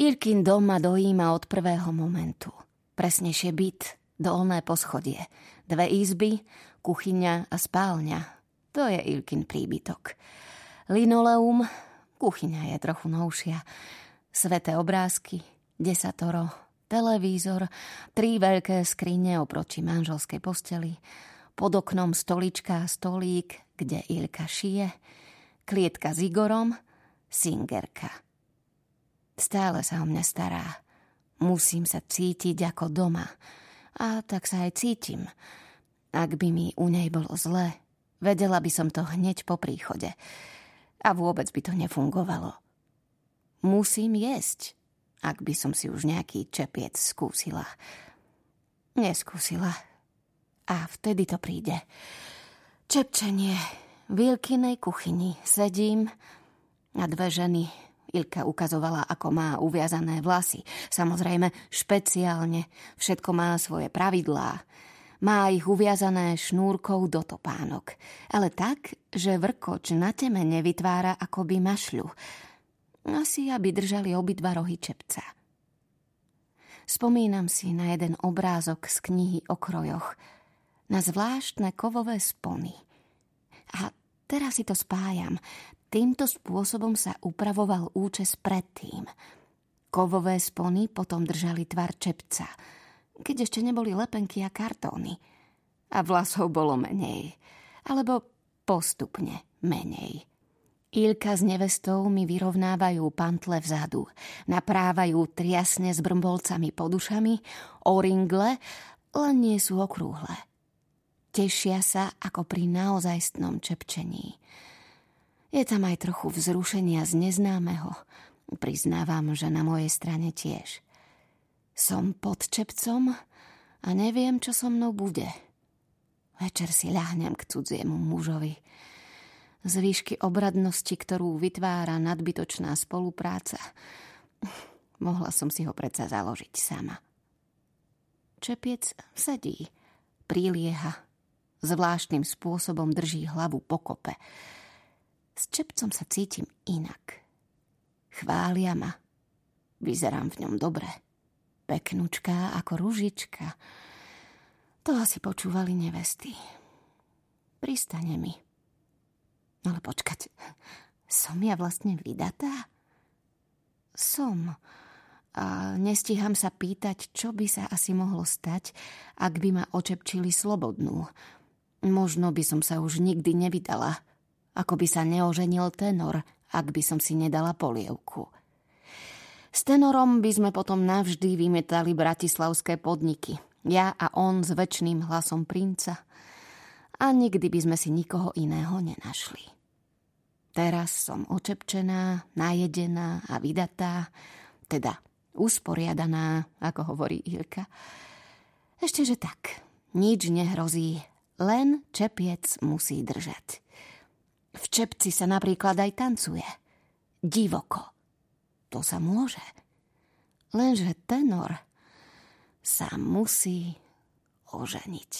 Irkin dom ma dojíma od prvého momentu. Presnejšie byt, dolné poschodie, dve izby, kuchyňa a spálňa. To je Irkin príbytok. Linoleum, kuchyňa je trochu novšia, sveté obrázky, desatoro, televízor, tri veľké skrine oproti manželskej posteli, pod oknom stolička a stolík, kde Ilka šije, klietka s Igorom, singerka – Stále sa o mňa stará. Musím sa cítiť ako doma. A tak sa aj cítim. Ak by mi u nej bolo zle, vedela by som to hneď po príchode. A vôbec by to nefungovalo. Musím jesť, ak by som si už nejaký čepiec skúsila. Neskúsila. A vtedy to príde. Čepčenie. V Ilkinej kuchyni sedím a dve ženy Ilka ukazovala, ako má uviazané vlasy. Samozrejme, špeciálne. Všetko má svoje pravidlá. Má ich uviazané šnúrkou do topánok. Ale tak, že vrkoč na teme nevytvára akoby mašľu. Asi, aby držali obidva rohy čepca. Spomínam si na jeden obrázok z knihy o krojoch. Na zvláštne kovové spony. A teraz si to spájam. Týmto spôsobom sa upravoval účes predtým. Kovové spony potom držali tvar čepca, keď ešte neboli lepenky a kartóny. A vlasov bolo menej. Alebo postupne menej. Ilka s nevestou mi vyrovnávajú pantle vzadu, naprávajú triasne s brmbolcami pod ušami, oringle, len nie sú okrúhle. Tešia sa ako pri naozajstnom čepčení. Je tam aj trochu vzrušenia z neznámeho. Priznávam, že na mojej strane tiež. Som pod čepcom a neviem, čo so mnou bude. Večer si ľahnem k cudziemu mužovi. Z výšky obradnosti, ktorú vytvára nadbytočná spolupráca, mohla som si ho predsa založiť sama. Čepiec sedí, prilieha, zvláštnym spôsobom drží hlavu pokope. kope s čepcom sa cítim inak. Chvália ma. Vyzerám v ňom dobre. Peknúčka ako ružička. To asi počúvali nevesty. Pristane mi. Ale počkať, som ja vlastne vydatá? Som. A nestíham sa pýtať, čo by sa asi mohlo stať, ak by ma očepčili slobodnú. Možno by som sa už nikdy nevydala ako by sa neoženil tenor, ak by som si nedala polievku. S tenorom by sme potom navždy vymetali bratislavské podniky. Ja a on s väčšným hlasom princa. A nikdy by sme si nikoho iného nenašli. Teraz som očepčená, najedená a vydatá, teda usporiadaná, ako hovorí Ilka. Ešte, že tak, nič nehrozí, len čepiec musí držať. Čepci sa napríklad aj tancuje. Divoko. To sa môže. Lenže tenor sa musí oženiť.